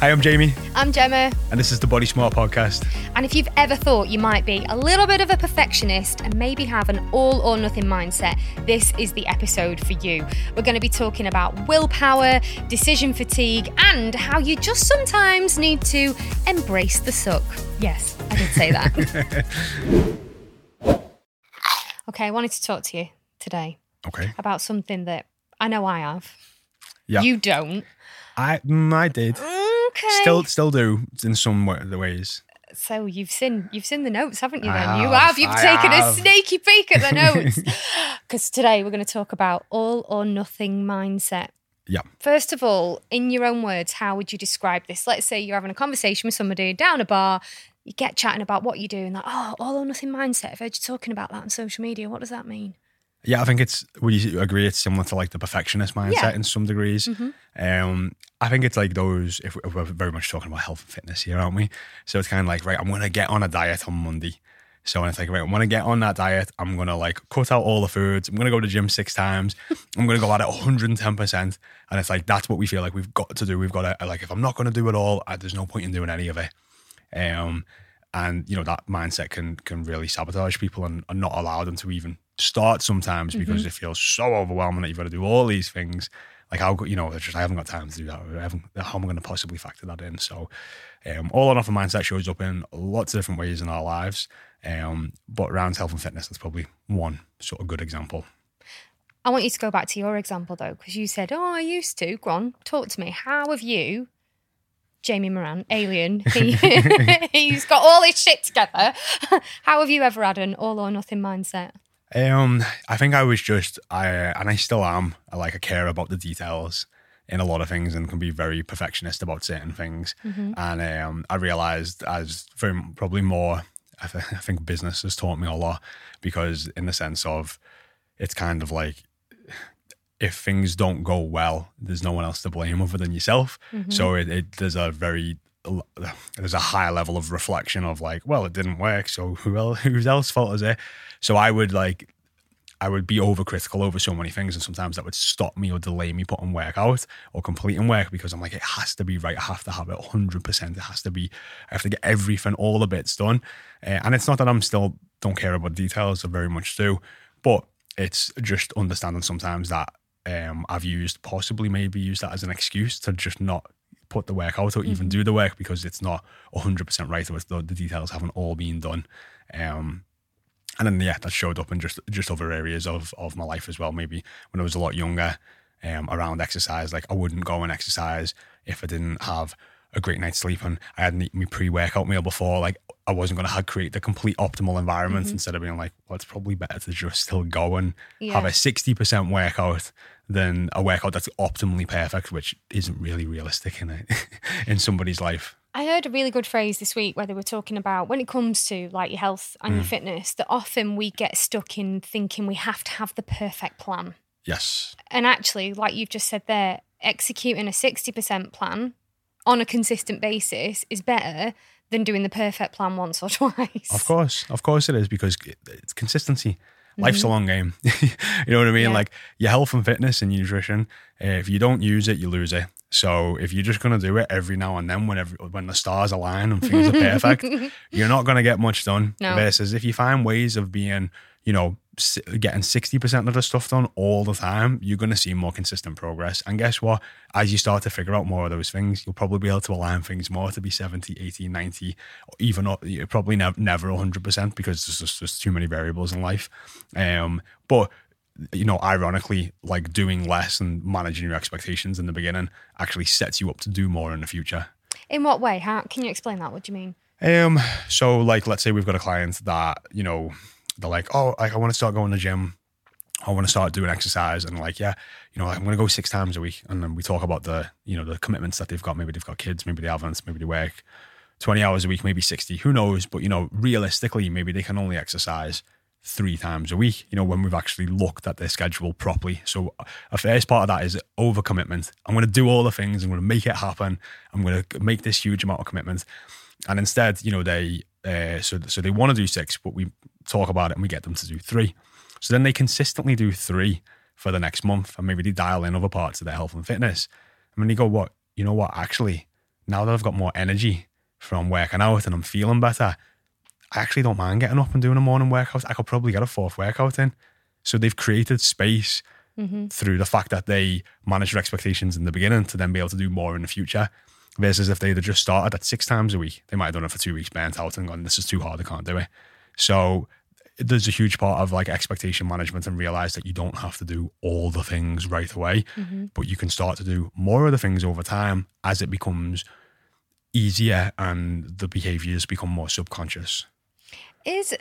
Hi, I'm Jamie, I'm Gemma, and this is the Body Smart Podcast. and if you've ever thought you might be a little bit of a perfectionist and maybe have an all or nothing mindset, this is the episode for you. We're going to be talking about willpower, decision fatigue, and how you just sometimes need to embrace the suck. Yes, I did say that. okay, I wanted to talk to you today Okay. about something that I know I have. Yeah. You don't. I mm, I did. Okay. Still still do in some the ways. So you've seen you've seen the notes, haven't you? Then you have, have. You've I taken have. a sneaky peek at the notes. Because today we're going to talk about all or nothing mindset. Yeah. First of all, in your own words, how would you describe this? Let's say you're having a conversation with somebody down a bar. You get chatting about what you do, and like, oh, all or nothing mindset. I've heard you talking about that on social media. What does that mean? Yeah, I think it's. Would you agree? It's similar to like the perfectionist mindset Yeah. in some degrees. Um, I think it's like those. If we're very much talking about health and fitness here, aren't we? So it's kind of like right. I'm gonna get on a diet on Monday. So when it's like right, I'm gonna get on that diet. I'm gonna like cut out all the foods. I'm gonna go to the gym six times. I'm gonna go at it 110 percent. And it's like that's what we feel like we've got to do. We've got to like if I'm not gonna do it all, I, there's no point in doing any of it. Um, and you know that mindset can can really sabotage people and, and not allow them to even start sometimes because it feels so overwhelming that you've got to do all these things. Like how you know, just I haven't got time to do that. I haven't, how am I going to possibly factor that in? So, um, all or nothing mindset shows up in lots of different ways in our lives. Um, but around health and fitness, that's probably one sort of good example. I want you to go back to your example though, because you said, "Oh, I used to." Go on, talk to me. How have you, Jamie Moran, alien? He, he's got all his shit together. How have you ever had an all or nothing mindset? Um, I think I was just I and I still am. I like I care about the details in a lot of things and can be very perfectionist about certain things. And um, I realized as very probably more. I, th- I think business has taught me a lot because in the sense of it's kind of like if things don't go well, there's no one else to blame other than yourself. So it, it there's a very there's a high level of reflection of like, well, it didn't work, so who else whose else fault is it? So I would like I would be overcritical over so many things, and sometimes that would stop me or delay me putting work out or completing work because I'm like, it has to be right. I have to have it 100%. It has to be, I have to get everything, all the bits done. Uh, and it's not that I'm still don't care about details, I very much do, but it's just understanding sometimes that um, I've used, possibly maybe used that as an excuse to just not put the work out or even do the work because it's not 100% right or the, the details haven't all been done. Um, and then yeah, that showed up in just just other areas of of my life as well. Maybe when I was a lot younger, um, around exercise, like I wouldn't go and exercise if I didn't have a great night's sleep and I hadn't eaten my pre workout meal before. Like I wasn't going to have create the complete optimal environment instead of being like, well, it's probably better to just still go and have a sixty percent workout than a workout that's optimally perfect, which isn't really realistic in it in somebody's life. I heard a really good phrase this week where they were talking about when it comes to like your health and your mm. fitness, that often we get stuck in thinking we have to have the perfect plan. Yes. And actually, like you've just said there, executing a 60% plan on a consistent basis is better than doing the perfect plan once or twice. Of course, of course it is because it's consistency. Life's a long game. you know what I mean? Yeah. Like your health and fitness and nutrition. uh, If you don't use it, you lose it. So if you're just gonna do it every now and then, whenever when the stars align and things are perfect, you're not gonna get much done. No. Versus if you find ways of being, you know, getting sixty percent of the stuff done all the time, you're gonna see more consistent progress. And guess what? As you start to figure out more of those things, you'll probably be able to align things more to be 70, 80, 90, or even you're probably never never 100% because there's just there's too many variables in life. Um, but you know, ironically, like doing less and managing your expectations in the beginning actually sets you up to do more in the future. In what way? How can you explain that? What do you mean? Um, so like, let's say we've got a client that you know they're like, oh, like I want to start going to the gym. I want to start doing exercise, and like, yeah, you know, I'm going to go six times a week, and then we talk about the you know the commitments that they've got. Maybe they've got kids, maybe they haven't, maybe they work twenty hours a week, maybe sixty. Who knows? But you know, realistically, maybe they can only exercise three times a week, you know, when we've actually looked at their schedule properly. So a first part of that is overcommitment. I'm going to do all the things. I'm going to make it happen. I'm going to make this huge amount of commitment. And instead, you know, they, uh, so, so they want to do six, but we talk about it and we get them to do three. So then they consistently do three for the next month and maybe they dial in other parts of their health and fitness. And then they go, what, you know what, actually, now that I've got more energy from working out and I'm feeling better, I actually don't mind getting up and doing a morning workout. I could probably get a fourth workout in. So they've created space mm-hmm. through the fact that they manage their expectations in the beginning to then be able to do more in the future. Versus if they'd have just started at six times a week, they might have done it for two weeks, burnt out, and gone, "This is too hard. I can't do it." So there's a huge part of like expectation management and realize that you don't have to do all the things right away, mm-hmm. but you can start to do more of the things over time as it becomes easier and the behaviors become more subconscious. is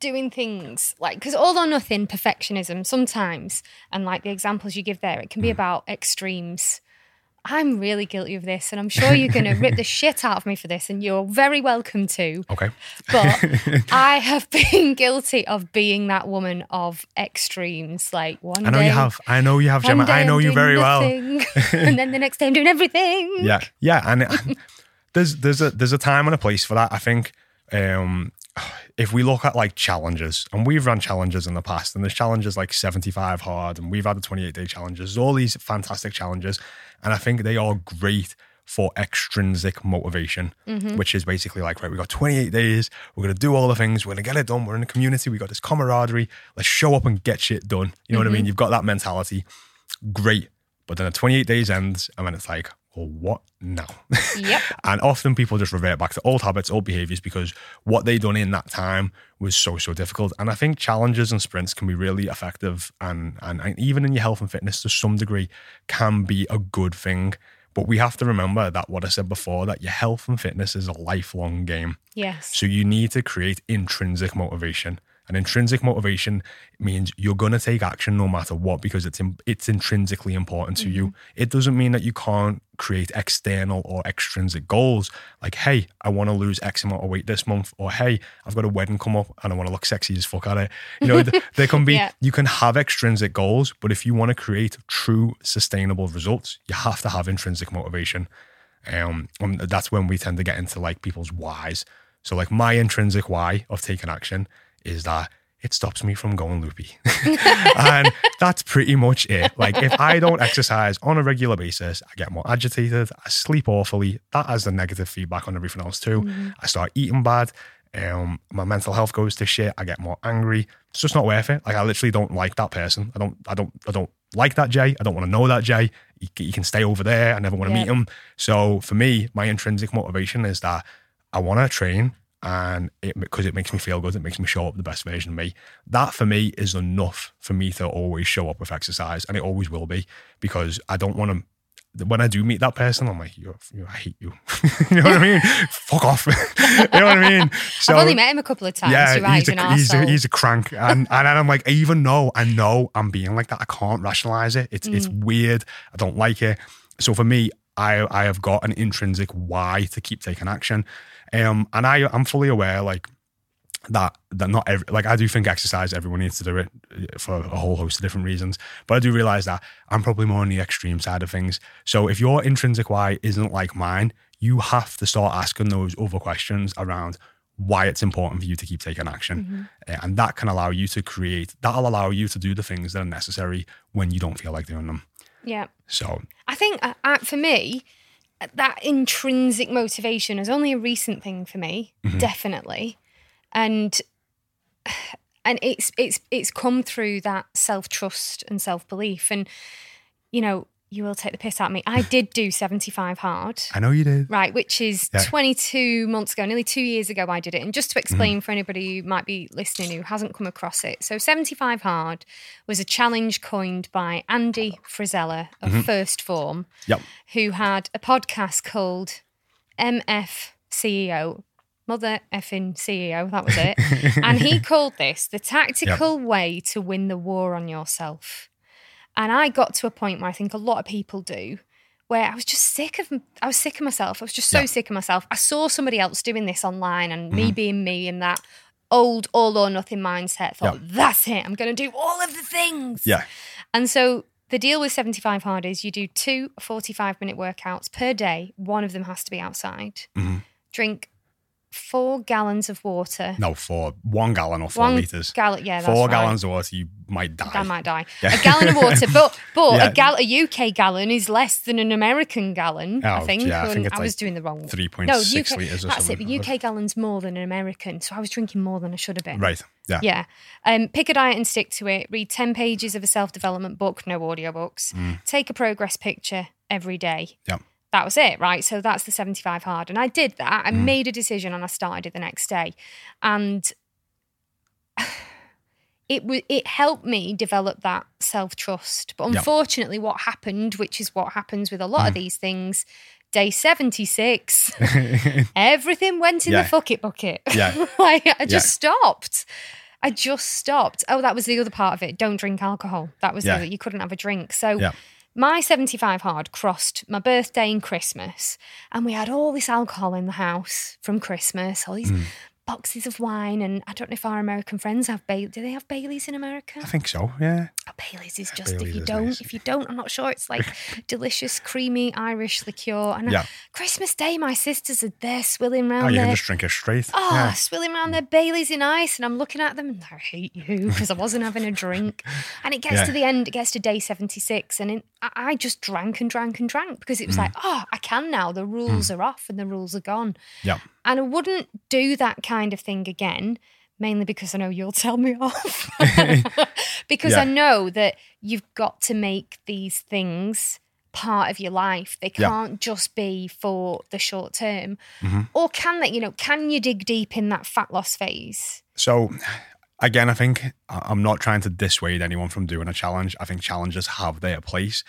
doing things like because all or nothing perfectionism sometimes and like the examples you give there it can be hmm. about extremes i'm really guilty of this and i'm sure you're going to rip the shit out of me for this and you're very welcome to Okay. but i have been guilty of being that woman of extremes like one I know day you have. I know you have, Gemma. I know you very well. and then the next day i'm doing everything Yeah, yeah, and it- there's there's a there's a time and a place for that. I think um, if we look at like challenges, and we've run challenges in the past, and there's challenges like 75 hard, and we've had the 28 day challenges, all these fantastic challenges, and I think they are great for extrinsic motivation, mm-hmm. which is basically like, right, we got 28 days, we're gonna do all the things, we're gonna get it done, we're in a community, we got this camaraderie, let's show up and get shit done. You know what I mean? Mm-hmm. You've got that mentality. Great. But then the 28 days ends, and then it's like, well, what now? Yep. and often people just revert back to old habits, old behaviors because what they done in that time was so, so difficult. And I think challenges and sprints can be really effective and, and, and even in your health and fitness to some degree can be a good thing. But we have to remember that what I said before, that your health and fitness is a lifelong game. yes So you need to create intrinsic motivation. And intrinsic motivation means you're going to take action no matter what because it's in, it's intrinsically important to you. It doesn't mean that you can't create external or extrinsic goals like, hey, I want to lose X amount of weight this month, or hey, I've got a wedding come up and I want to look sexy as fuck at it. You know, th- there can be Yeah. you can have extrinsic goals, but if you want to create true sustainable results, you have to have intrinsic motivation. Um, and that's when we tend to get into like people's whys. So like my intrinsic why of taking action is that it stops me from going loopy. and that's pretty much it. Like if I don't exercise on a regular basis, I get more agitated, I sleep awfully. That has the negative feedback on everything else too. I start eating bad. Um, my mental health goes to shit. I get more angry. It's just not worth it. Like I literally don't like that person. I don't. I don't. I don't like that Jay. I don't want to know that Jay. You, c- you can stay over there. I never want to Yeah. meet him. So for me, my intrinsic motivation is that I want to train, and it because it makes me feel good. It makes me show up the best version of me. That for me is enough for me to always show up with exercise, and it always will be because I don't want to. When I do meet that person, I'm like, you're, you I hate you. you know what I mean? Fuck off. you know what I mean? So, i've only met him a couple of times you're right he's, a, he's, a, he's a crank. And, and I'm like, I even know, I know I'm being like that. I can't rationalize it. It's it's Mm. weird. I don't like it. So for me, I I have got an intrinsic why to keep taking action. Um, and I I'm fully aware like that that not every like I do think exercise everyone needs to do it uh, for a whole host of different reasons. But I do realize that I'm probably more on the extreme side of things. So if your intrinsic why isn't like mine, you have to start asking those other questions around why it's important for you to keep taking action. Uh, And that can allow you to create that'll allow you to do the things that are necessary when you don't feel like doing them. yeah So I think uh, uh, for me, that intrinsic motivation is only a recent thing for me, mm-hmm. definitely, and and it's it's it's come through that self trust and self belief, and you know you will take the piss out of me. I did do seventy five hard. I know you did. Right, which is Yeah. 22 months ago, nearly two years ago, I did it. And just to Mm-hmm. explain for anybody who might be listening who hasn't come across it, so 75 Hard was a challenge coined by Andy Frisella of 1st Phorm, Yep. who had a podcast called MF CEO. Mother effing CEO, that was it. and he called this the tactical way to win the war on yourself. And I got to a point where I think a lot of people do, where I was just sick of I was sick of myself. I was just so Yeah. sick of myself. I saw somebody else doing this online and me being me and that old all or nothing mindset. Thought, that's it. I'm gonna do all of the things. Yeah. And so the deal with 75 hard is you do two 45 minute workouts per day. One of them has to be outside. Mm-hmm. Drink four gallons of water. No, four. one gallon or four One liters. gallon, yeah, that's four right. gallons of water, you might die. I might die. Yeah. A gallon of water, but but Yeah. a gal a UK gallon is less than an American gallon. I Oh, think. yeah, I think I was like doing the wrong. 3.6 no, litres UK, or That's it. something. The UK gallon's more than an American, so I was drinking more than I should have been. Right. Yeah. Yeah. Um, pick a diet and stick to it. Read 10 pages of a self development book, no audiobooks. Take a progress picture every day. Yeah. That was it, right? So that's the 75 hard. And I did that. I Mm. made a decision and I started it the next day. And it w- it helped me develop that self trust. But unfortunately, what happened, which is what happens with a lot Mm. of these things, day 76, everything went in Yeah. the fuck it bucket. Yeah. like, I just Yeah. stopped. I just stopped. Oh, that was the other part of it. Don't drink alcohol. That was Yeah. the other. You couldn't have a drink. So Yeah. My 75 hard crossed my birthday and Christmas. And we had all this alcohol in the house from Christmas, all these Hmm. Boxes of wine. And I don't know if our American friends have Bailey. Do they have Baileys in America? I think so. Yeah. Oh, Bailey's is just if you don't, nice. if you don't, I'm not sure. It's like delicious, creamy Irish liqueur. And uh, Yeah. Christmas Day, my sisters are there swilling around Oh, you can just drink it straight. Oh, yeah. swilling around their Baileys in ice, and I'm looking at them and I hate you because I wasn't having a drink. And it gets Yeah. to the end, it gets to day 76, and it, I, I just drank and drank and drank because it was mm. like, oh, I can now. The rules mm. are off and the rules are gone. Yeah. And I wouldn't do that kind of thing again, mainly because I know you'll tell me off. because I know that you've got to make these things part of your life. They can't just be for the short term. Mm-hmm. Or can they, you know, can you dig deep in that fat loss phase? So, again, I think I'm not trying to dissuade anyone from doing a challenge. I think challenges have their place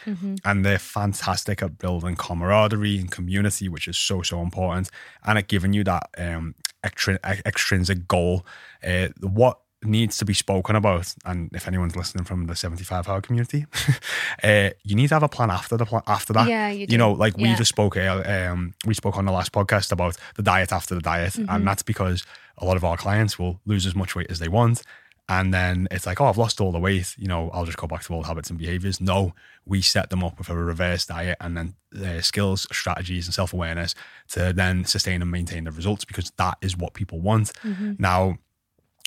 and they're fantastic at building camaraderie and community, which is so, so important. And at giving you that um, extrin- extrinsic goal. Uh, what needs to be spoken about, and if anyone's listening from the 75 hour community, uh, you need to have a plan after the plan after that. Yeah, you do. know, like we just spoke, um, we spoke on the last podcast about the diet after the diet, Mm-hmm. and that's because a lot of our clients will lose as much weight as they want. And then it's like, oh, I've lost all the weight. You know, I'll just go back to old habits and behaviors. No, we set them up with a reverse diet and then uh, skills, strategies, and self awareness to then sustain and maintain the results because that is what people want. Now,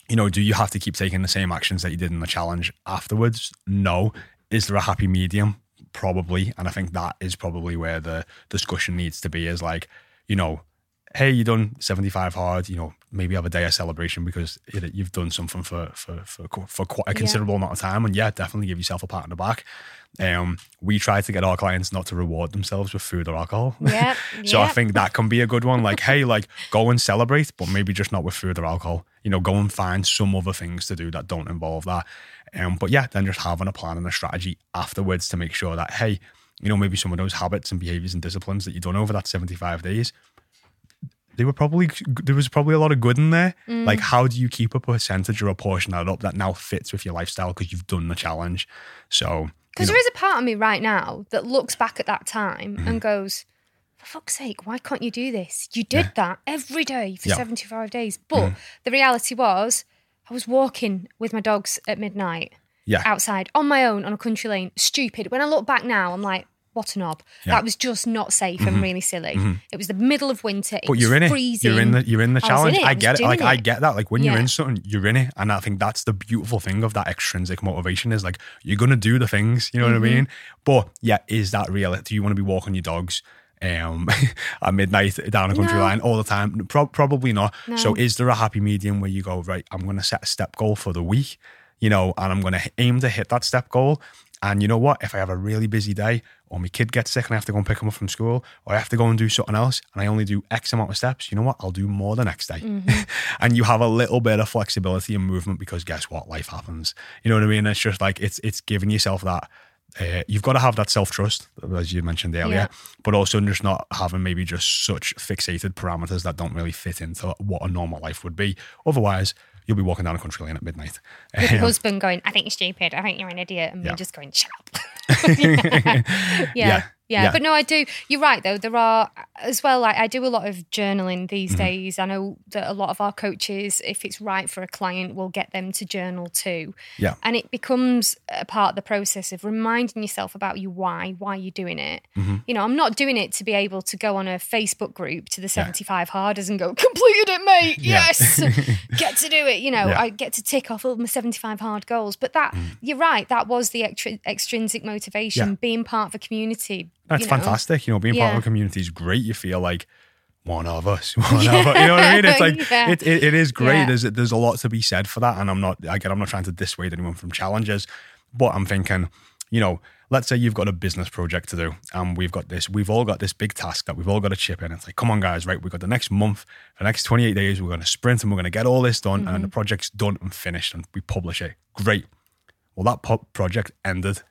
you know, do you have to keep taking the same actions that you did in the challenge afterwards? No. Is there a happy medium? Probably. And I think that is probably where the discussion needs to be is like, you know, hey, you done 75 hard, you know, maybe have a day of celebration because you've done something for, for, for, for quite a considerable amount of time. And yeah, definitely give yourself a pat on the back. Um, we try to get our clients not to reward themselves with food or alcohol. Yeah. So I think that can be a good one. Like, hey, like go and celebrate, but maybe just not with food or alcohol. You know, go and find some other things to do that don't involve that. Um, but yeah, then just having a plan and a strategy afterwards to make sure that hey, you know, maybe some of those habits and behaviors and disciplines that you've done over that seventy-five days, they were probably there was probably a lot of good in there. Mm. Like, how do you keep a percentage or a portion of that up that now fits with your lifestyle because you've done the challenge? So Because there is a part of me right now that looks back at that time Mm-hmm. and goes, for fuck's sake, why can't you do this? You did that every day for Yeah. Mm-hmm. 75 days. But the reality was, I was walking with my dogs at midnight yeah, outside on my own on a country lane. Stupid. When I look back now, I'm like, what a knob. Yeah. Mm-hmm. That was just not safe and really silly. It was the middle of winter. It But you're in it. freezing. You're in the you're in the I in challenge. it. I, get it. Like doing I get that. Like when you're in something, you're in it. And I think that's the beautiful thing of that extrinsic motivation is like you're gonna do the things, you know Mm-hmm. what I mean? But yeah, is that real? Do you want to be walking your dogs? Um, at midnight down a country No. line all the time? Pro- probably not. So, is there a happy medium where you go right? I'm going to set a step goal for the week, you know, and I'm going to aim to hit that step goal. And you know what? If I have a really busy day, or my kid gets sick and I have to go and pick him up from school, or I have to go and do something else, and I only do X amount of steps, you know what? I'll do more the next day. and you have a little bit of flexibility and movement because guess what? Life happens. You know what I mean? It's just like it's it's giving yourself that. Uh, you've got to have that self trust, as you mentioned earlier, Yeah. but also just not having maybe just such fixated parameters that don't really fit into what a normal life would be. Otherwise, you'll be walking down a country lane at midnight. With Um, husband going, I think you're stupid. I think you're an idiot. And Yeah. me just going, shut up. yeah. yeah. Yeah, Yeah. but no, I do. You're right, though. There are as well. Like I do a lot of journaling these Mm-hmm. days. I know that a lot of our coaches, if it's right for a client, will get them to journal too. Yeah. and it becomes a part of the process of reminding yourself about you why, why you're doing it. Mm-hmm. You know, I'm not doing it to be able to go on a Facebook group to the 75 harders and go completed it, mate. Yeah. Yes, get to do it. You know, Yeah. I get to tick off all my 75 hard goals. But that, you're right. That was the extri- extrinsic motivation, Mm. Yeah. being part of a community. That's you know. fantastic. You know, being part of a community is great. You feel like one of us, one of us. You know what I mean? It's like Yeah. it, it, it is great. Yeah. There's there's a lot to be said for that, and I'm not again. I'm not trying to dissuade anyone from challenges, but I'm thinking, you know, let's say you've got a business project to do, and we've got this. We've all got this big task that we've all got to chip in. It's like, come on, guys, right? We've got the next month, the next 28 days. We're going to sprint, and we're going to get all this done, Mm-hmm. and the project's done and finished, and we publish it. Great. Well, that po- project ended.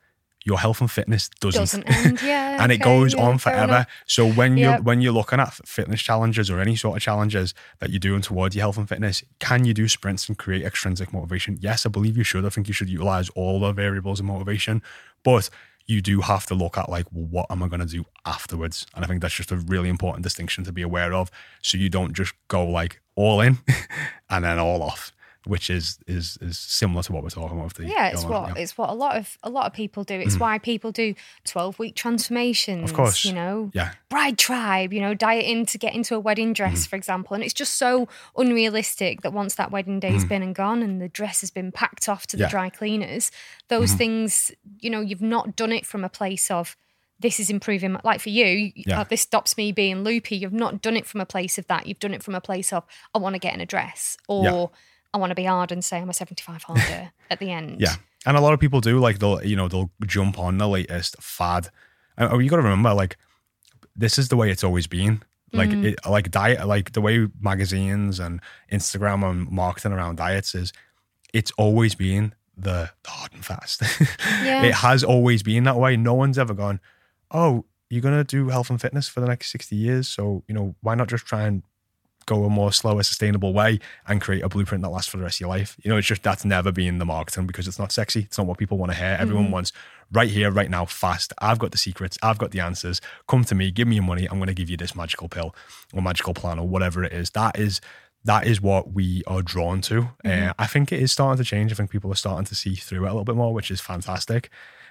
Your health and fitness doesn't. Doesn't end, yeah. and it okay, goes yeah, on forever. So when you're when you're looking at fitness challenges or any sort of challenges that you're doing towards your health and fitness, can you do sprints and create extrinsic motivation? Yes, I believe you should. I think you should utilize all the variables of motivation, but you do have to look at like, well, what am I going to do afterwards? And I think that's just a really important distinction to be aware of. So you don't just go like all in and then all off, which is is is similar to what we're talking about. With the Yeah, it's what yeah. it's what a lot of a lot of people do. It's why people do twelve week transformations. Of course. you know, Yeah. bride tribe. You know, dieting to get into a wedding dress, Mm-hmm. for example. And it's just so unrealistic that once that wedding day's Mm. been and gone, and the dress has been packed off to the Yeah. Mm-hmm. dry cleaners, those things, you know, you've not done it from a place of. This is improving. My, like for you, Yeah. uh, this stops me being loopy. You've not done it from a place of that. You've done it from a place of I want to get in a dress, or. I want to be hard and say I'm a 75 harder at the end. Yeah, and a lot of people do like they'll you know they'll jump on the latest fad. And oh, you got to remember like this is the way it's always been. Like Mm. it, like diet, like the way magazines and Instagram and marketing around diets is, it's always been the, hard and fast. Yeah. it has always been that way. No one's ever gone, oh, you're gonna do health and fitness for the next sixty years, so you know why not just try and go a more slower, sustainable way and create a blueprint that lasts for the rest of your life. You know, it's just that's never been the marketing because it's not sexy. It's not what people want to hear. Everyone wants right here, right now, fast. I've got the secrets. I've got the answers. Come to me, give me your money. I'm going to give you this magical pill or magical plan or whatever it is. That is that is what we are drawn to. Uh, I think it is starting to change. I think people are starting to see through it a little bit more, which is fantastic.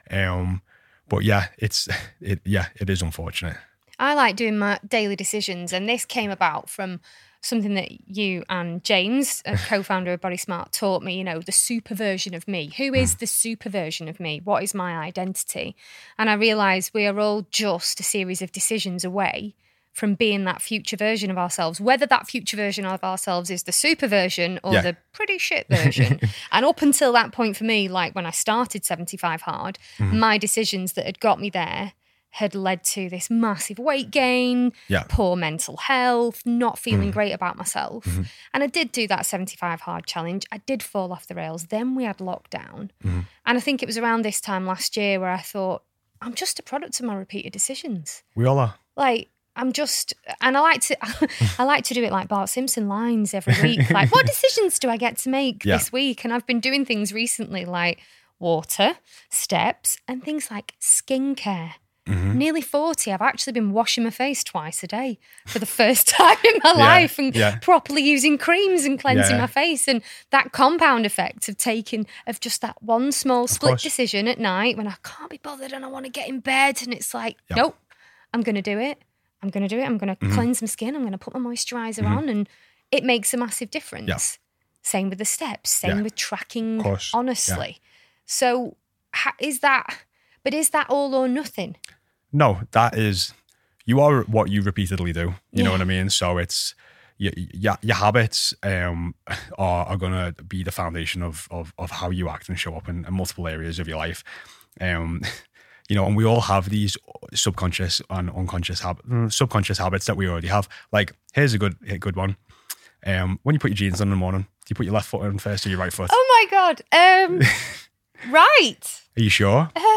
Um, but yeah, it's it. Yeah, it is unfortunate. I like doing my daily decisions, and this came about from something that you and James, a co-founder of Body Smart, taught me. You know, the super version of me. Who is the super version of me? What is my identity? And I realised we are all just a series of decisions away from being that future version of ourselves. Whether that future version of ourselves is the super version or Yeah. the pretty shit version. and up until that point for me, like when I started 75 Hard, Mm-hmm. my decisions that had got me there had led to this massive weight gain, Yeah. poor mental health, not feeling Mm. great about myself. Mm-hmm. And I did do that 75 hard challenge. I did fall off the rails. Then we had lockdown. Mm-hmm. And I think it was around this time last year where I thought, I'm just a product of my repeated decisions. We all are. Like, I'm just, and I like to, I like to do it like Bart Simpson lines every week. Like, what decisions do I get to make Yeah. this week? And I've been doing things recently like water, steps, and things like skincare. Mm-hmm. Nearly 40, I've actually been washing my face twice a day for the first time in my life and yeah. properly using creams and cleansing Yeah. my face. And that compound effect of taking, of just that one small split decision at night when I can't be bothered and I want to get in bed. And it's like, Yeah. nope, I'm going to do it. I'm going to do it. I'm going to Mm-hmm. cleanse my skin. I'm going to put my moisturizer on. And it makes a massive difference. Same with the steps, same Yeah. with tracking. Yeah. honestly. So, ha- is that, but is that all or nothing? No, that is you are what you repeatedly do. You know what I mean? So it's your your, your habits um, are are going to be the foundation of, of of how you act and show up in, in multiple areas of your life. Um, you know, and we all have these subconscious and unconscious hab- subconscious habits that we already have. Like, here's a good a good one. Um, when you put your jeans on in the morning, do you put your left foot in first or your right foot? Oh my God. Um, right. Are you sure? Uh,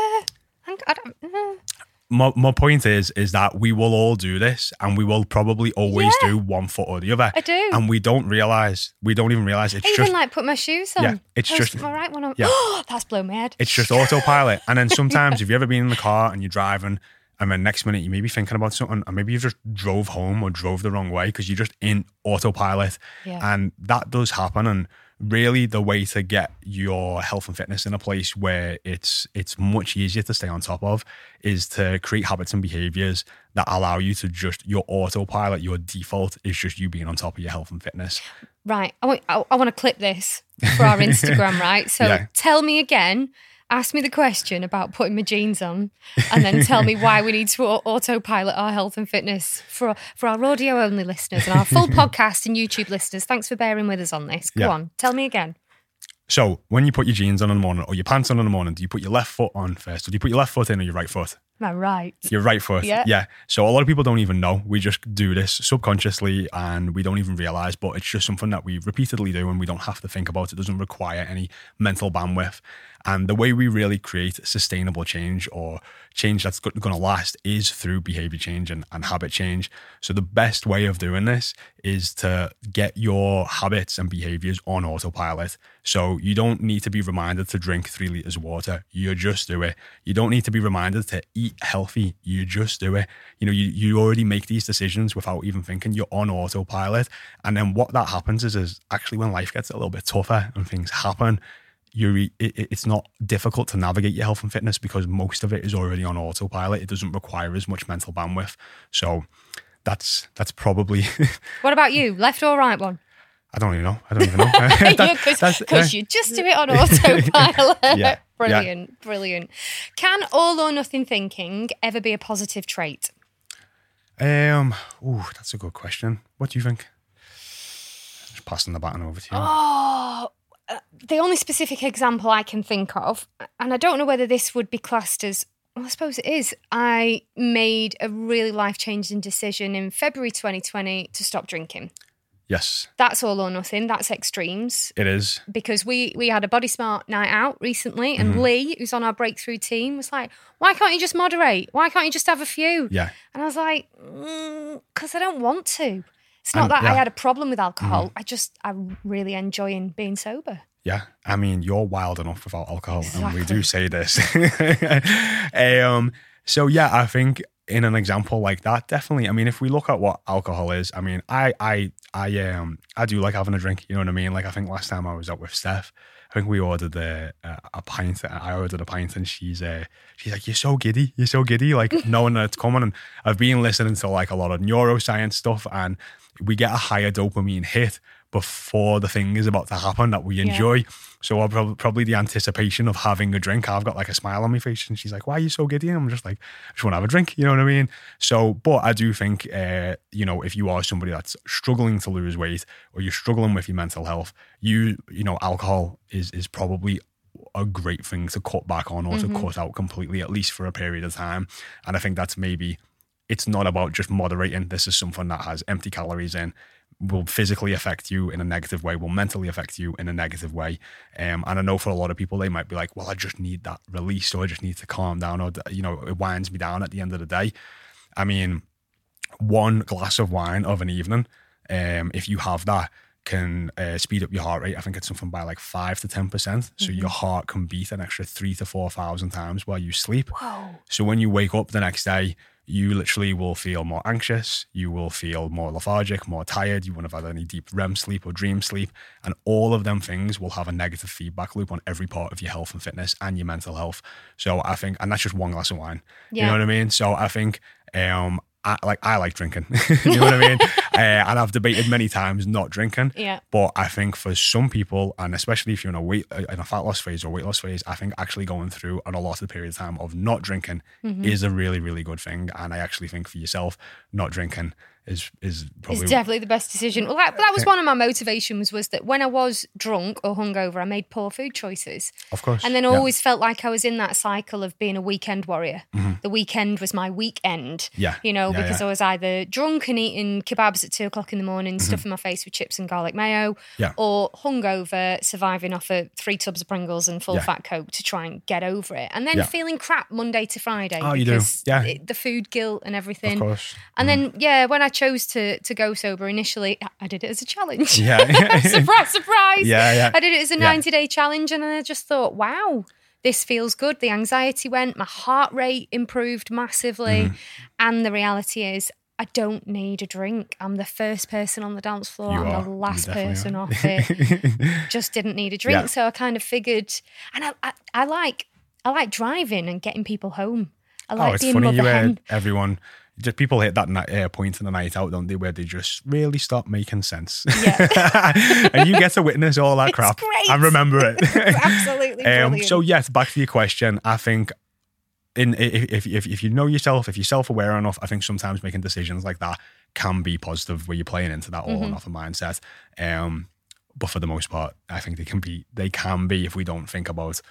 I I don't, uh, my, my point is is that we will all do this and we will probably always Yeah. do one foot or the other I do. and we don't realize we don't even realize it's I even just like put my shoes on. Yeah, it's I just- my right one on. yeah. that's blown my head. it's just autopilot and then sometimes if you've ever been in the car and you're driving and then next minute you may be thinking about something, and maybe you just drove home or drove the wrong way because you're just in autopilot, Yeah. and that does happen. And really, the way to get your health and fitness in a place where it's it's much easier to stay on top of is to create habits and behaviors that allow you to just your autopilot, your default is just you being on top of your health and fitness. Right. I want, I, I want to clip this for our Instagram, right? So Yeah. tell me again, ask me the question about putting my jeans on, and then tell me why we need to autopilot our health and fitness for, for our audio only listeners and our full podcast and YouTube listeners. Thanks for bearing with us on this. Go Yeah. on. Tell me again. So when you put your jeans on in the morning or your pants on in the morning, do you put your left foot on first? Or do you put your left foot in or your right foot? I right? Your right foot. Yeah. Yeah. So a lot of people don't even know. We just do this subconsciously and we don't even realize, but it's just something that we repeatedly do and we don't have to think about. It doesn't require any mental bandwidth. And the way we really create sustainable change or change that's going to last is through behavior change and, and habit change. So the best way of doing this is to get your habits and behaviors on autopilot. So you don't need to be reminded to drink three liters of water. You just do it. You don't need to be reminded to eat healthy. You just do it. You know, you, you already make these decisions without even thinking. You're on autopilot. And then what that happens is, is actually when life gets a little bit tougher and things happen, it- it's not difficult to navigate your health and fitness because most of it is already on autopilot. It doesn't require as much mental bandwidth. So that's that's probably What about you? Left or right one? I don't even know. I don't even know. Because you just do it on autopilot. Yeah, yeah. Brilliant. Brilliant. Can all or nothing thinking ever be a positive trait? Um, ooh, that's a good question. What do you think? Just passing the baton over to you. Oh, the only specific example I can think of, and I don't know whether this would be classed as, well, I suppose it is. I made a really life changing decision in February 2020 to stop drinking. Yes, That's all or nothing. That's extremes. it is. Because we we had a body smart night out recently, and Mm-hmm. Lee, who's on our breakthrough team, was like, "Why can't you just moderate? Why can't you just have a few?" Yeah, And I was like, because I don't want to. It's not And- that I yeah. Mm-hmm. had a problem with alcohol. I just, I'm really enjoying being sober. yeah. I mean, you're wild enough without alcohol, and we do say this. um, so yeah, I think in an example like that, definitely. I mean, if we look at what alcohol is, I mean, I, I, I, um, I do like having a drink. You know what I mean? Like, I think last time I was out with Steph. I think we ordered a, a, a pint. I ordered a pint, and she's uh, she's like, "You're so giddy, you're so giddy," like knowing that it's coming. And I've been listening to like a lot of neuroscience stuff, and we get a higher dopamine hit before the thing is about to happen that we enjoy. So I'll prob- probably the anticipation of having a drink. I've got like a smile on my face, and she's like, "Why are you so giddy?" And I'm just like, "I just want to have a drink." You know what I mean? So, but I do think, uh, you know, if you are somebody that's struggling to lose weight or you're struggling with your mental health, you, you know, alcohol is is probably a great thing to cut back on or to cut out completely, at least for a period of time. And I think that's maybe it's not about just moderating. This is something that has empty calories in, will physically affect you in a negative way, will mentally affect you in a negative way. Um, and I know for a lot of people, they might be like, well, I just need that release or I just need to calm down or, you know, it winds me down at the end of the day. I mean, one glass of wine of an evening, um, if you have that, can uh, speed up your heart rate. I think it's something by like five to ten percent. So your heart can beat an extra three to four thousand times while you sleep. Whoa. So when you wake up the next day, you literally will feel more anxious. You will feel more lethargic, more tired. You won't have had any deep REM sleep or dream sleep. And all of them things will have a negative feedback loop on every part of your health and fitness and your mental health. So I think, and that's just one glass of wine. You know what I mean? So I think, um, I, like I like drinking. you know what I mean? uh, and I've debated many times not drinking. Yeah. But I think for some people, and especially if you're in a weight in a fat loss phase or weight loss phase, I think actually going through an allotted period of time of not drinking Mm-hmm. is a really, really good thing. And I actually think for yourself, not drinking is is probably It's definitely the best decision. Well, that, that was one of my motivations was that when I was drunk or hungover, I made poor food choices. of course. And then I yeah. always felt like I was in that cycle of being a weekend warrior. The weekend was my weekend. Mm-hmm. Yeah. You know, Yeah, because yeah. I was either drunk and eating kebabs at two o'clock in the morning, stuffing my face with chips and garlic mayo, Mm-hmm. Yeah. or hungover, surviving off of three tubs of Pringles and full fat Coke to try and get over it. And then feeling crap Monday to Friday. Oh, you do. because Yeah. it- the food guilt and everything. of course. And then, yeah, when I chose to to go sober initially, I did it as a challenge. Yeah. surprise, surprise. Yeah, yeah. I did it as a Yeah. 90 day challenge, and I just thought, wow, this feels good. The anxiety went, my heart rate improved massively. Mm-hmm. And the reality is, I don't need a drink. I'm the first person on the dance floor. You I'm are. the last person are. off it. Just didn't need a drink. Yeah. So I kind of figured, and I, I, I like, I like driving and getting people home. I oh, like it's being funny you hen. everyone. Just people hit that night, uh, point in the night out, don't they, where they just really stop making sense. Yeah. and you get to witness all that It's crap great. and remember it. Absolutely Um, so yes, back to your question. I think in if if if you know yourself, if you're self aware enough, I think sometimes making decisions like that can be positive, where you're playing into that all Mm-hmm. or nothing mindset. Um, but for the most part, I think they can be they can be if we don't think about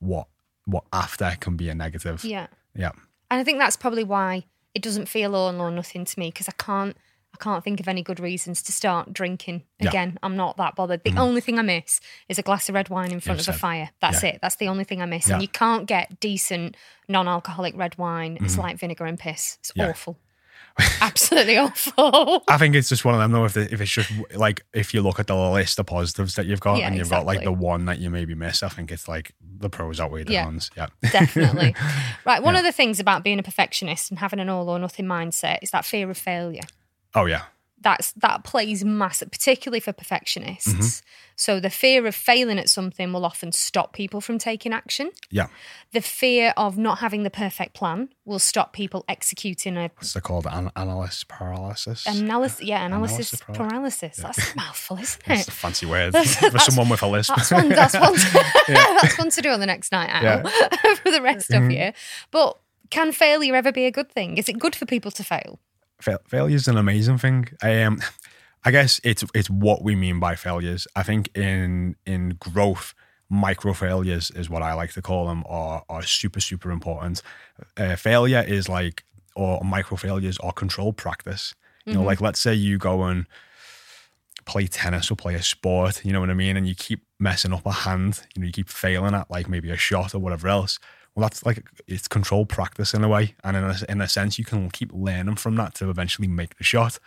what what after can be a negative. yeah. Yeah. And I think that's probably why it doesn't feel all or nothing to me because I can't I can't think of any good reasons to start drinking Yeah. again. I'm not that bothered. The mm. only thing I miss is a glass of red wine in front You've of a fire. That's yeah. it. That's the only thing I miss. Yeah. And you can't get decent non-alcoholic red wine. It's mm-hmm. like vinegar and piss. It's awful. Absolutely awful. I think it's just one of them though. If, the, if it's just like if you look at the list of positives that you've got Yeah, and you've got like the one that you maybe miss, I think it's like the pros outweigh the Yeah. cons. Yeah. Definitely. Right. One of the things about being a perfectionist and having an all or nothing mindset is that fear of failure. oh yeah. That's that plays massive, particularly for perfectionists. Mm-hmm. So the fear of failing at something will often stop people from taking action. Yeah. The fear of not having the perfect plan will stop people executing a What's it called? An- analyst paralysis. analysis. Yeah, analysis, Analysis paralysis. paralysis. That's a mouthful, isn't It's it? a fancy word for someone with a list. That's one. That's one. To, that's one to do on the next night out Yeah. Mm-hmm. for the rest of you. But can failure ever be a good thing? Is it good for people to fail? Fail- is an amazing thing. I Um, I guess it's it's what we mean by failures. I think in in growth, micro failures is what I like to call them, are are super super important. Uh, failure is like or micro failures are controlled practice. You know, like let's say you go and play tennis or play a sport, you know what I mean, and you keep messing up a hand, you know, you keep failing at like maybe a shot or whatever else. Well, that's like it's controlled practice in a way, and in a, in a sense, you can keep learning from that to eventually make the shot.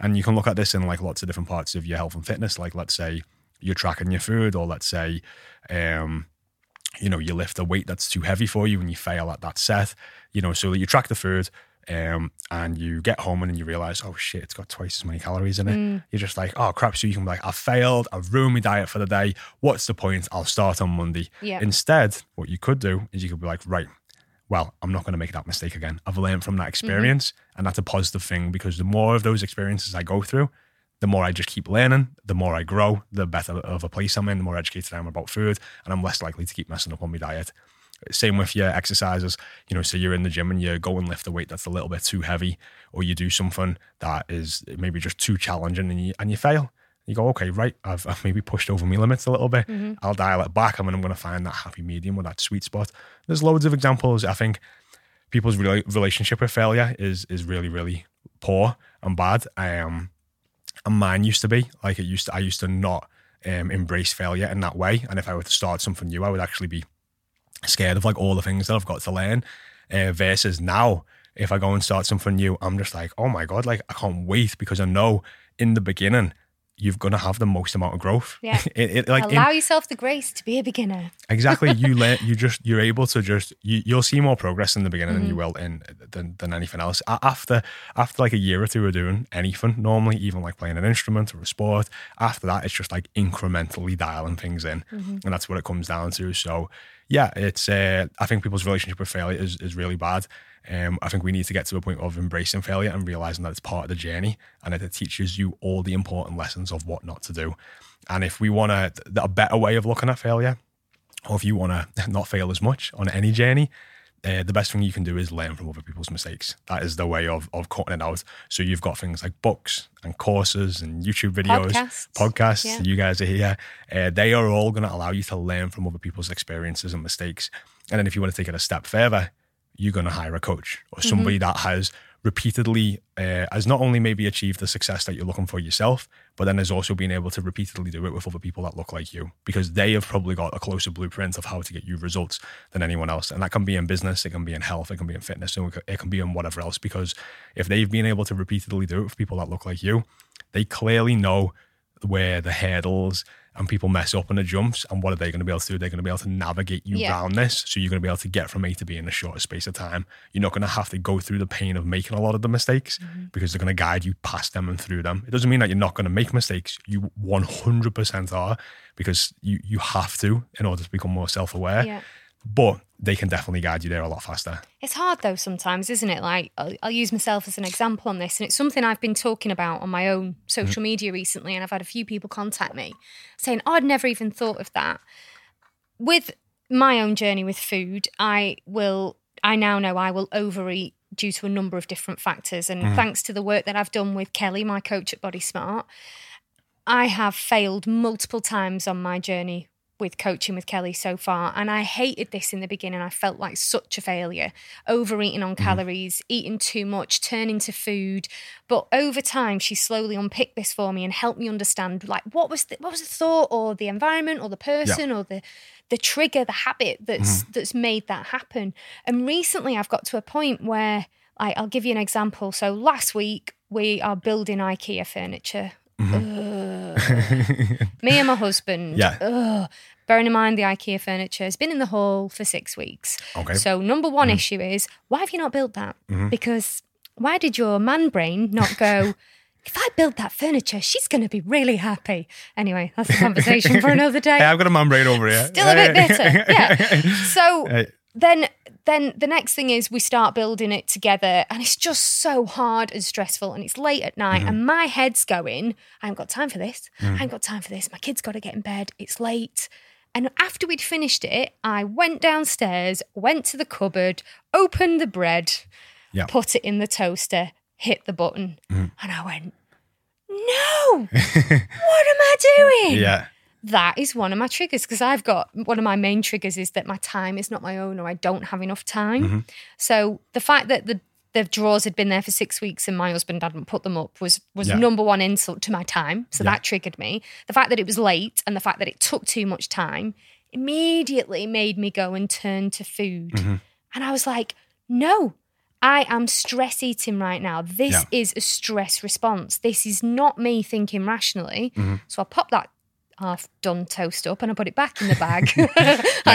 And you can look at this in like lots of different parts of your health and fitness. Like, let's say you're tracking your food, or let's say, um, you know, you lift a weight that's too heavy for you and you fail at that set. You know, so that you track the food, um, and you get home and then you realize, oh shit, it's got twice as many calories in it. You're just like, oh crap. So you can be like, I failed. I've ruined my diet for the day. What's the point? I'll start on Monday. Yeah. Instead, what you could do is you could be like, right, well, I'm not going to make that mistake again. I've learned from that experience. And that's a positive thing because the more of those experiences I go through, the more I just keep learning, the more I grow, the better of a place I'm in, the more educated I am about food, and I'm less likely to keep messing up on my diet. Same with your exercises. You know, so you're in the gym and you go and lift a weight that's a little bit too heavy, or you do something that is maybe just too challenging and you and you fail. You go, okay, right, I've, I've maybe pushed over my limits a little bit. I'll dial it back and then I'm going to find that happy medium or that sweet spot. There's loads of examples. I think people's rela- relationship with failure is is really really poor and bad. Um, and mine used to be like it used to. I used to not um, embrace failure in that way. And if I were to start something new, I would actually be scared of like all the things that I've got to learn. Uh, versus now, if I go and start something new, I'm just like, oh my god, like I can't wait because I know in the beginning you're gonna have the most amount of growth. Yeah. it, it, like in- Allow yourself the grace to be a beginner. exactly you learn, you just you're able to just you, you'll see more progress in the beginning than you will in than, than anything else after after like a year or two of doing anything normally even like playing an instrument or a sport after that it's just like incrementally dialing things in and that's what it comes down to so yeah it's uh, i think people's relationship with failure is, is really bad um, I think we need to get to a point of embracing failure and realizing that it's part of the journey and that it teaches you all the important lessons of what not to do. And if we want a, a better way of looking at failure, or if you want to not fail as much on any journey, uh, the best thing you can do is learn from other people's mistakes. That is the way of, of cutting it out. So you've got things like books and courses and YouTube videos, Podcasts. podcasts. Yeah. You guys are here. Uh, they are all going to allow you to learn from other people's experiences and mistakes. And then if you want to take it a step further, you're going to hire a coach or somebody that has repeatedly uh, has not only maybe achieved the success that you're looking for yourself, but then has also been able to repeatedly do it with other people that look like you because they have probably got a closer blueprint of how to get you results than anyone else. And that can be in business, it can be in health, it can be in fitness, and it can be in whatever else. Because if they've been able to repeatedly do it with people that look like you, they clearly know where the hurdles and people mess up on the jumps. And what are they going to be able to do? They're going to be able to navigate you Yeah. around this. So you're going to be able to get from A to B in a shorter space of time. You're not going to have to go through the pain of making a lot of the mistakes Mm-hmm. because they're going to guide you past them and through them. It doesn't mean that you're not going to make mistakes. You 100% are because you, you have to in order to become more self aware. Yeah. But they can definitely guide you there a lot faster. It's hard though sometimes, isn't it? Like I'll, I'll use myself as an example on this, and it's something I've been talking about on my own social mm-hmm. media recently, and I've had a few people contact me saying, "Oh, I'd never even thought of that." With my own journey with food, I will. I now know I will overeat due to a number of different factors, and mm-hmm. thanks to the work that I've done with Kelly, my coach at Body Smart, I have failed multiple times on my journey with coaching with Kelly so far. And I hated this in the beginning. I felt like such a failure, overeating on mm-hmm. calories, eating too much, turning to food. But over time, she slowly unpicked this for me and helped me understand like what was the, what was the thought or the environment or the person or the the trigger, the habit that's mm-hmm. that's made that happen. And recently I've got to a point where like I'll give you an example. So last week we are building IKEA furniture. Mm-hmm. Ugh. Me and my husband. Yeah. Ugh. Bearing in mind the IKEA furniture has been in the hall for six weeks. Okay. So number one mm. issue is why have you not built that? Mm-hmm. Because why did your man brain not go? If I build that furniture, she's going to be really happy. Anyway, that's a conversation for another day Hey, I've got a man brain over here. still a bit bitter. Yeah. So then then the next thing is we start building it together and it's just so hard and stressful and it's late at night Mm-hmm. and my head's going, I haven't got time for this. Mm. I haven't got time for this. My kid's got to get in bed. It's late. And after we'd finished it, I went downstairs, went to the cupboard, opened the bread, Yeah. put it in the toaster, hit the button, Mm. and I went, No, what am I doing? Yeah. That is one of my triggers because I've got one of my main triggers is that my time is not my own or I don't have enough time. Mm-hmm. So the fact that the the drawers had been there for six weeks and my husband hadn't put them up was was Yeah. number one insult to my time. So Yeah. that triggered me. The fact that it was late and the fact that it took too much time immediately made me go and turn to food. Mm-hmm. And I was like, no, I am stress eating right now. This Yeah. is a stress response. This is not me thinking rationally. Mm-hmm. So I popped that half done toast up and I put it back in the bag and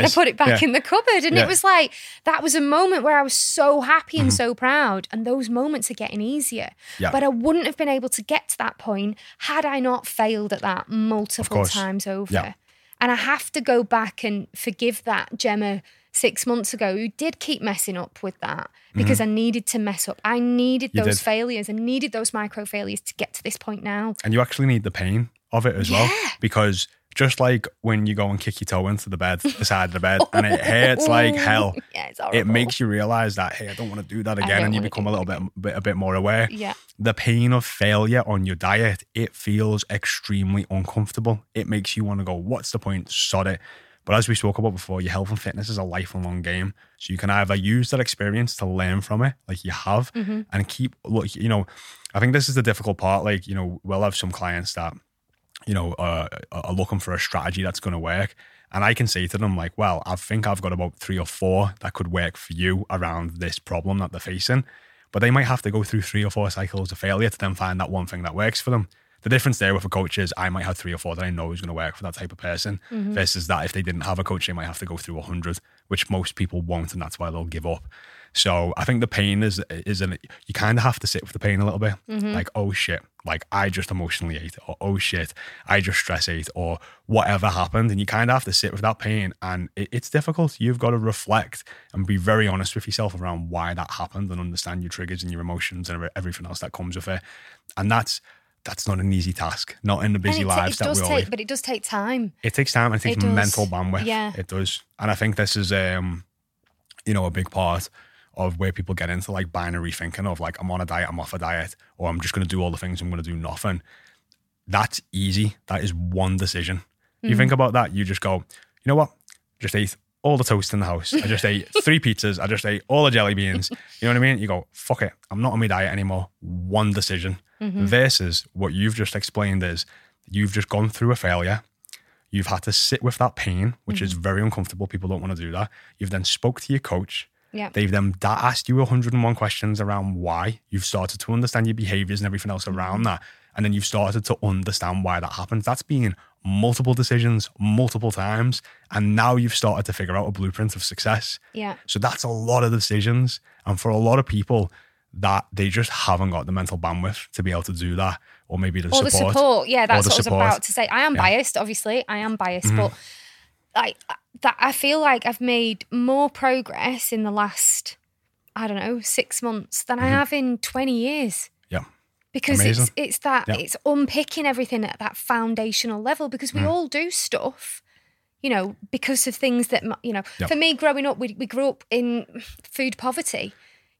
I put it back Yeah. in the cupboard. And Yeah. it was like, that was a moment where I was so happy Mm-hmm. and so proud. And those moments are getting easier. Yeah. But I wouldn't have been able to get to that point had I not failed at that multiple times over. And I have to go back and forgive that Gemma six months ago who did keep messing up with that because I needed to mess up. I needed Mm-hmm. You those did. failures. I needed those micro failures to get to this point now. And you actually need the pain of it as well. Because just like when you go and kick your toe into the bed, the side of the bed, and it hurts like hell, Yeah, it's it makes you realize that, hey, I don't want to do that again. And you become a little bit, bit, a bit more aware. Yeah. The pain of failure on your diet, it feels extremely uncomfortable. It makes you want to go, what's the point? Sod it. But as we spoke about before, your health and fitness is a lifelong game. So you can either use that experience to learn from it, like you have, and keep look. You know, I think this is the difficult part. Like you know, we'll have some clients that you know uh, are looking for a strategy that's going to work, and I can say to them like, well, I think I've got about three or four that could work for you around this problem that they're facing. But they might have to go through three or four cycles of failure to then find that one thing that works for them. The difference there with a coach is I might have three or four that I know is going to work for that type of person versus that if they didn't have a coach, they might have to go through a hundred, which most people won't, and that's why they'll give up. So I think the pain is is an you kind of have to sit with the pain a little bit. Like, oh shit, like I just emotionally ate, or oh shit, I just stress ate, or whatever happened. And you kind of have to sit with that pain. And it, it's difficult. You've got to reflect and be very honest with yourself around why that happened and understand your triggers and your emotions and everything else that comes with it. And that's that's not an easy task, not in the busy it, lives it that we all take, live. but it does take time. It takes time. and It takes does. mental bandwidth. Yeah. it does. And I think this is, um, you know, a big part of where people get into like binary thinking of like I'm on a diet, I'm off a diet, or I'm just going to do all the things, I'm going to do nothing. That's easy. That is one decision. You mm. think about that, you just go, you know what? Just ate all the toast in the house. I just ate three pizzas. I just ate all the jelly beans. You know what I mean? You go, fuck it. I'm not on my diet anymore. One decision. Mm-hmm. Versus what you've just explained is you've just gone through a failure. You've had to sit with that pain, which is mm-hmm. very uncomfortable. People don't want to do that. You've then spoke to your coach. Yeah. They've then asked you 101 questions around why. You've started to understand your behaviors and everything else around that. And then you've started to understand why that happens. That's being multiple decisions multiple times, and now you've started to figure out a blueprint of success. Yeah. So that's a lot of decisions. And for a lot of people, that they just haven't got the mental bandwidth to be able to do that, or maybe the Or support. the support. Yeah, that's what I was about to say. I am Yeah. Mm-hmm. biased, obviously. I am biased, but like that I feel like I've made more progress in the last, I don't know, six months than I have in 20 years. Yeah. Because Mm-hmm. Amazing. it's it's that Yeah. it's unpicking everything at that foundational level because Mm. we all do stuff you know, because of things that, you know, for me growing up, we, we grew up in food poverty.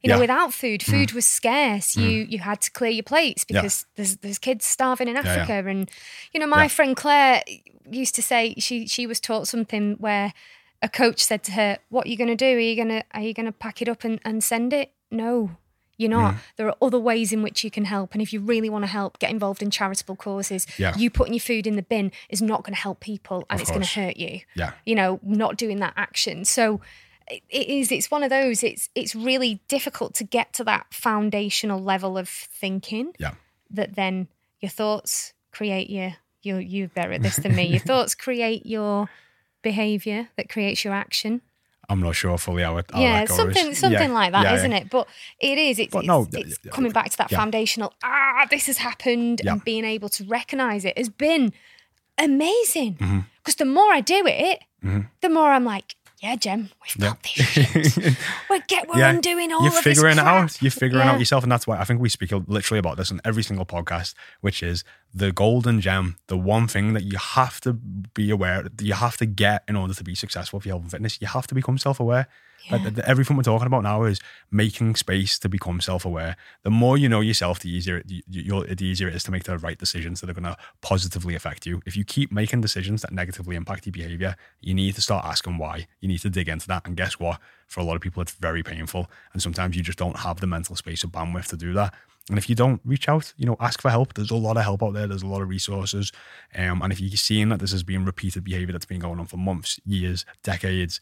You know, Yeah. without food, food was scarce. You you had to clear your plates Yeah. because there's there's kids starving in yeah. Africa. And you know, my Yeah. friend Claire used to say she she was taught something where a coach said to her, "What are you going to do? Are you going to are you going to pack it up and, and send it?" No, you're Mm. not. There are other ways in which you can help, and if you really want to help, get involved in charitable causes. Yeah. You putting your food in the bin is not going to help people, and Of it's going to hurt you Yeah. you know not doing that action so it is it's one of those it's it's really difficult to get to that foundational level of thinking Yeah. that then your thoughts create your you you're better at this than me your thoughts create your behavior that creates your action I'm not sure fully how it how yeah something something Yeah. like that Yeah, not yeah. it but it is it's, But no, it's yeah, coming back to that foundational ah this has happened and being able to recognize it has been amazing Mm-hmm. because the more I do it the more I'm like yeah Jem we've Yeah. got this shit we're get we're Yeah. undoing all You're of figuring this it out. You're figuring Yeah. out yourself, and that's why I think we speak literally about this in every single podcast, which is the golden gem, the one thing that you have to be aware, that you have to get in order to be successful for your health and fitness. You have to become self-aware. Like, Yeah. th- everything we're talking about now is making space to become self-aware. The more you know yourself, the easier it, you- you'll, the easier it is to make the right decisions that are going to positively affect you. If you keep making decisions that negatively impact your behavior, you need to start asking why. You need to dig into that. And guess what? For a lot of people, it's very painful. And sometimes you just don't have the mental space or bandwidth to do that. And if you don't reach out, you know, ask for help. There's a lot of help out there. There's a lot of resources. Um, and if you're seeing that this has been repeated behavior that's been going on for months, years, decades,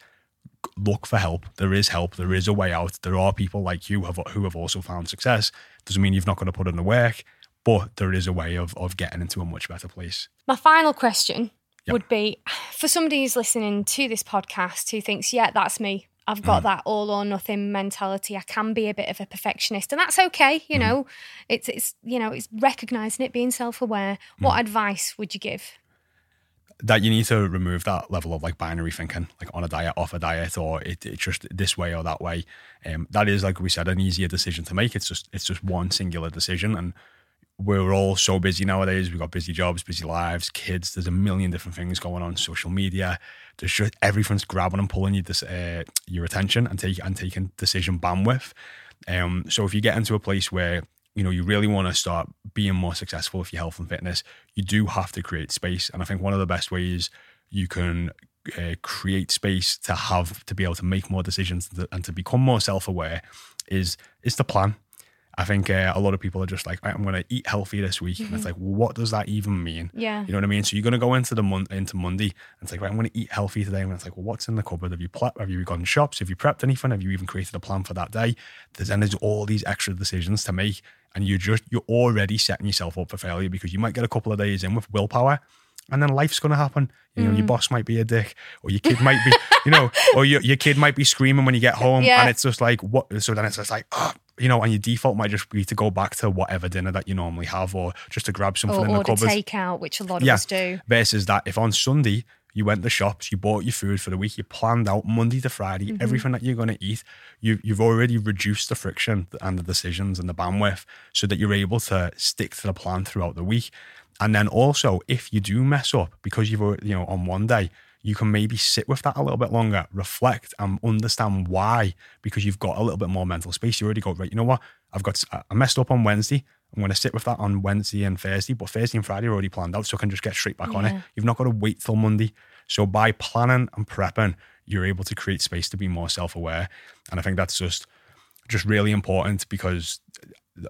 look for help. There is help. There is a way out. There are people like you have, who have also found success. Doesn't mean you've not got to put in the work, but there is a way of of getting into a much better place. My final question Yep. would be for somebody who's listening to this podcast who thinks, yeah, that's me. I've Mm. got that all or nothing mentality. I can be a bit of a perfectionist, and that's okay. Mm. You know, it's it's you know, it's recognizing it, being self aware. Mm. What advice would you give? That you need to remove that level of like binary thinking, like on a diet, off a diet, or it, it's just this way or that way. Um, that is, like we said, an easier decision to make. It's just it's just one singular decision, and we're all so busy nowadays. We've got busy jobs, busy lives, kids. There's a million different things going on. Social media. There's just everything's grabbing and pulling you this, uh, your attention and take and taking decision bandwidth. Um, so if you get into a place where you know you really want to start being more successful with your health and fitness, you do have to create space. And I think one of the best ways you can uh, create space to have to be able to make more decisions and to, and to become more self-aware is is to plan. I think uh, a lot of people are just like, "Right, I'm going to eat healthy this week, and it's mm-hmm. like, well, what does that even mean? Yeah. You know what I mean? So you're going to go into the month, into Monday, and it's like, right, I'm going to eat healthy today, and it's like, well, what's in the cupboard? Have you ple- have you gone shops? Have you prepped anything? Have you even created a plan for that day? There's then there's all these extra decisions to make, and you're just you're already setting yourself up for failure because you might get a couple of days in with willpower, and then life's going to happen. You know, your mm. boss might be a dick, or your kid might be, you know, or your, your kid might be screaming when you get home, Yeah. and it's just like what? So then it's just like, oh, you know, and your default might just be to go back to whatever dinner that you normally have, or just to grab something Or in the cupboard. takeout, which a lot of Yeah. us do. Versus that, if on Sunday you went to shops, you bought your food for the week, you planned out Monday to Friday Mm-hmm. everything that you're going to eat. You, you've already reduced the friction and the decisions and the bandwidth so that you're able to stick to the plan throughout the week. And then also, if you do mess up because you've already, you know on one day, you can maybe sit with that a little bit longer, reflect, and understand why because you've got a little bit more mental space. You already go right. You know what? I've got I messed up on Wednesday. I'm going to sit with that on Wednesday and Thursday, but Thursday and Friday are already planned out, so I can just get straight back on it. You've not got to wait till Monday. So by planning and prepping, you're able to create space to be more self-aware, and I think that's just just really important because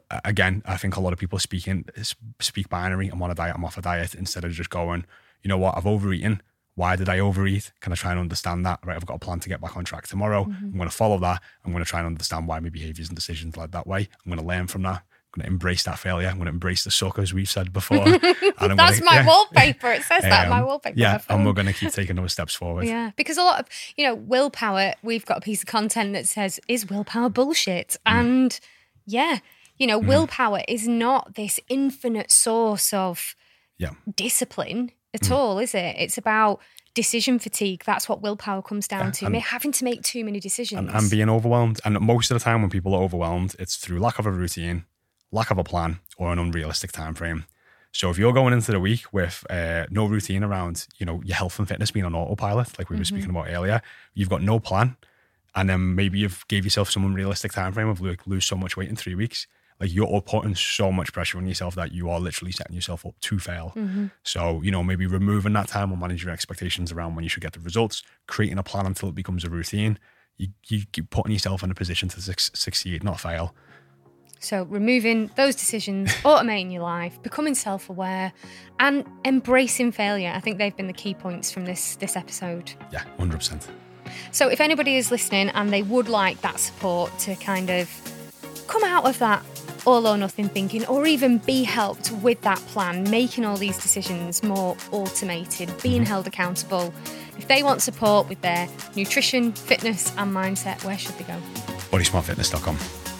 uh, again, I think a lot of people speaking speak binary. I'm on a diet. I'm off a diet instead of just going, you know what? I've overeaten. Why did I overeat? Can I try and understand that? Right, I've got a plan to get back on track tomorrow. I'm going to follow that. I'm going to try and understand why my behaviors and decisions led that way. I'm going to learn from that. I'm going to embrace that failure. I'm going to embrace the suck, as we've said before. And I'm That's gonna- my yeah. wallpaper. It says that, my Um, wallpaper. Yeah, and we're going to keep taking those steps forward. Yeah, because a lot of, you know, willpower, we've got a piece of content that says, is willpower bullshit? Mm. And yeah, you know, willpower is not this infinite source of Yeah. discipline at Mm. all, is it? It's about decision fatigue. That's what willpower comes down Yeah, to. and- having to make too many decisions. and, and being overwhelmed. And most of the time, when people are overwhelmed, it's through lack of a routine, lack of a plan, or an unrealistic time frame. So if you're going into the week with uh, no routine around, you know, your health and fitness being on autopilot, like we were speaking about earlier, you've got no plan, and then maybe you've gave yourself some unrealistic time frame of like lose so much weight in three weeks. Like you're putting so much pressure on yourself that you are literally setting yourself up to fail. Mm-hmm. So, you know, maybe removing that time or managing your expectations around when you should get the results, creating a plan until it becomes a routine. You, you keep putting yourself in a position to suc succeed, not fail. So, removing those decisions, automating your life, becoming self-aware, and embracing failure. I think they've been the key points from this this episode. Yeah, 100%. So, if anybody is listening and they would like that support to kind of come out of that all or nothing thinking, or even be helped with that plan, making all these decisions more automated, being held accountable, if they want support with their nutrition, fitness, and mindset, where should they go? bodysmartfitness.com.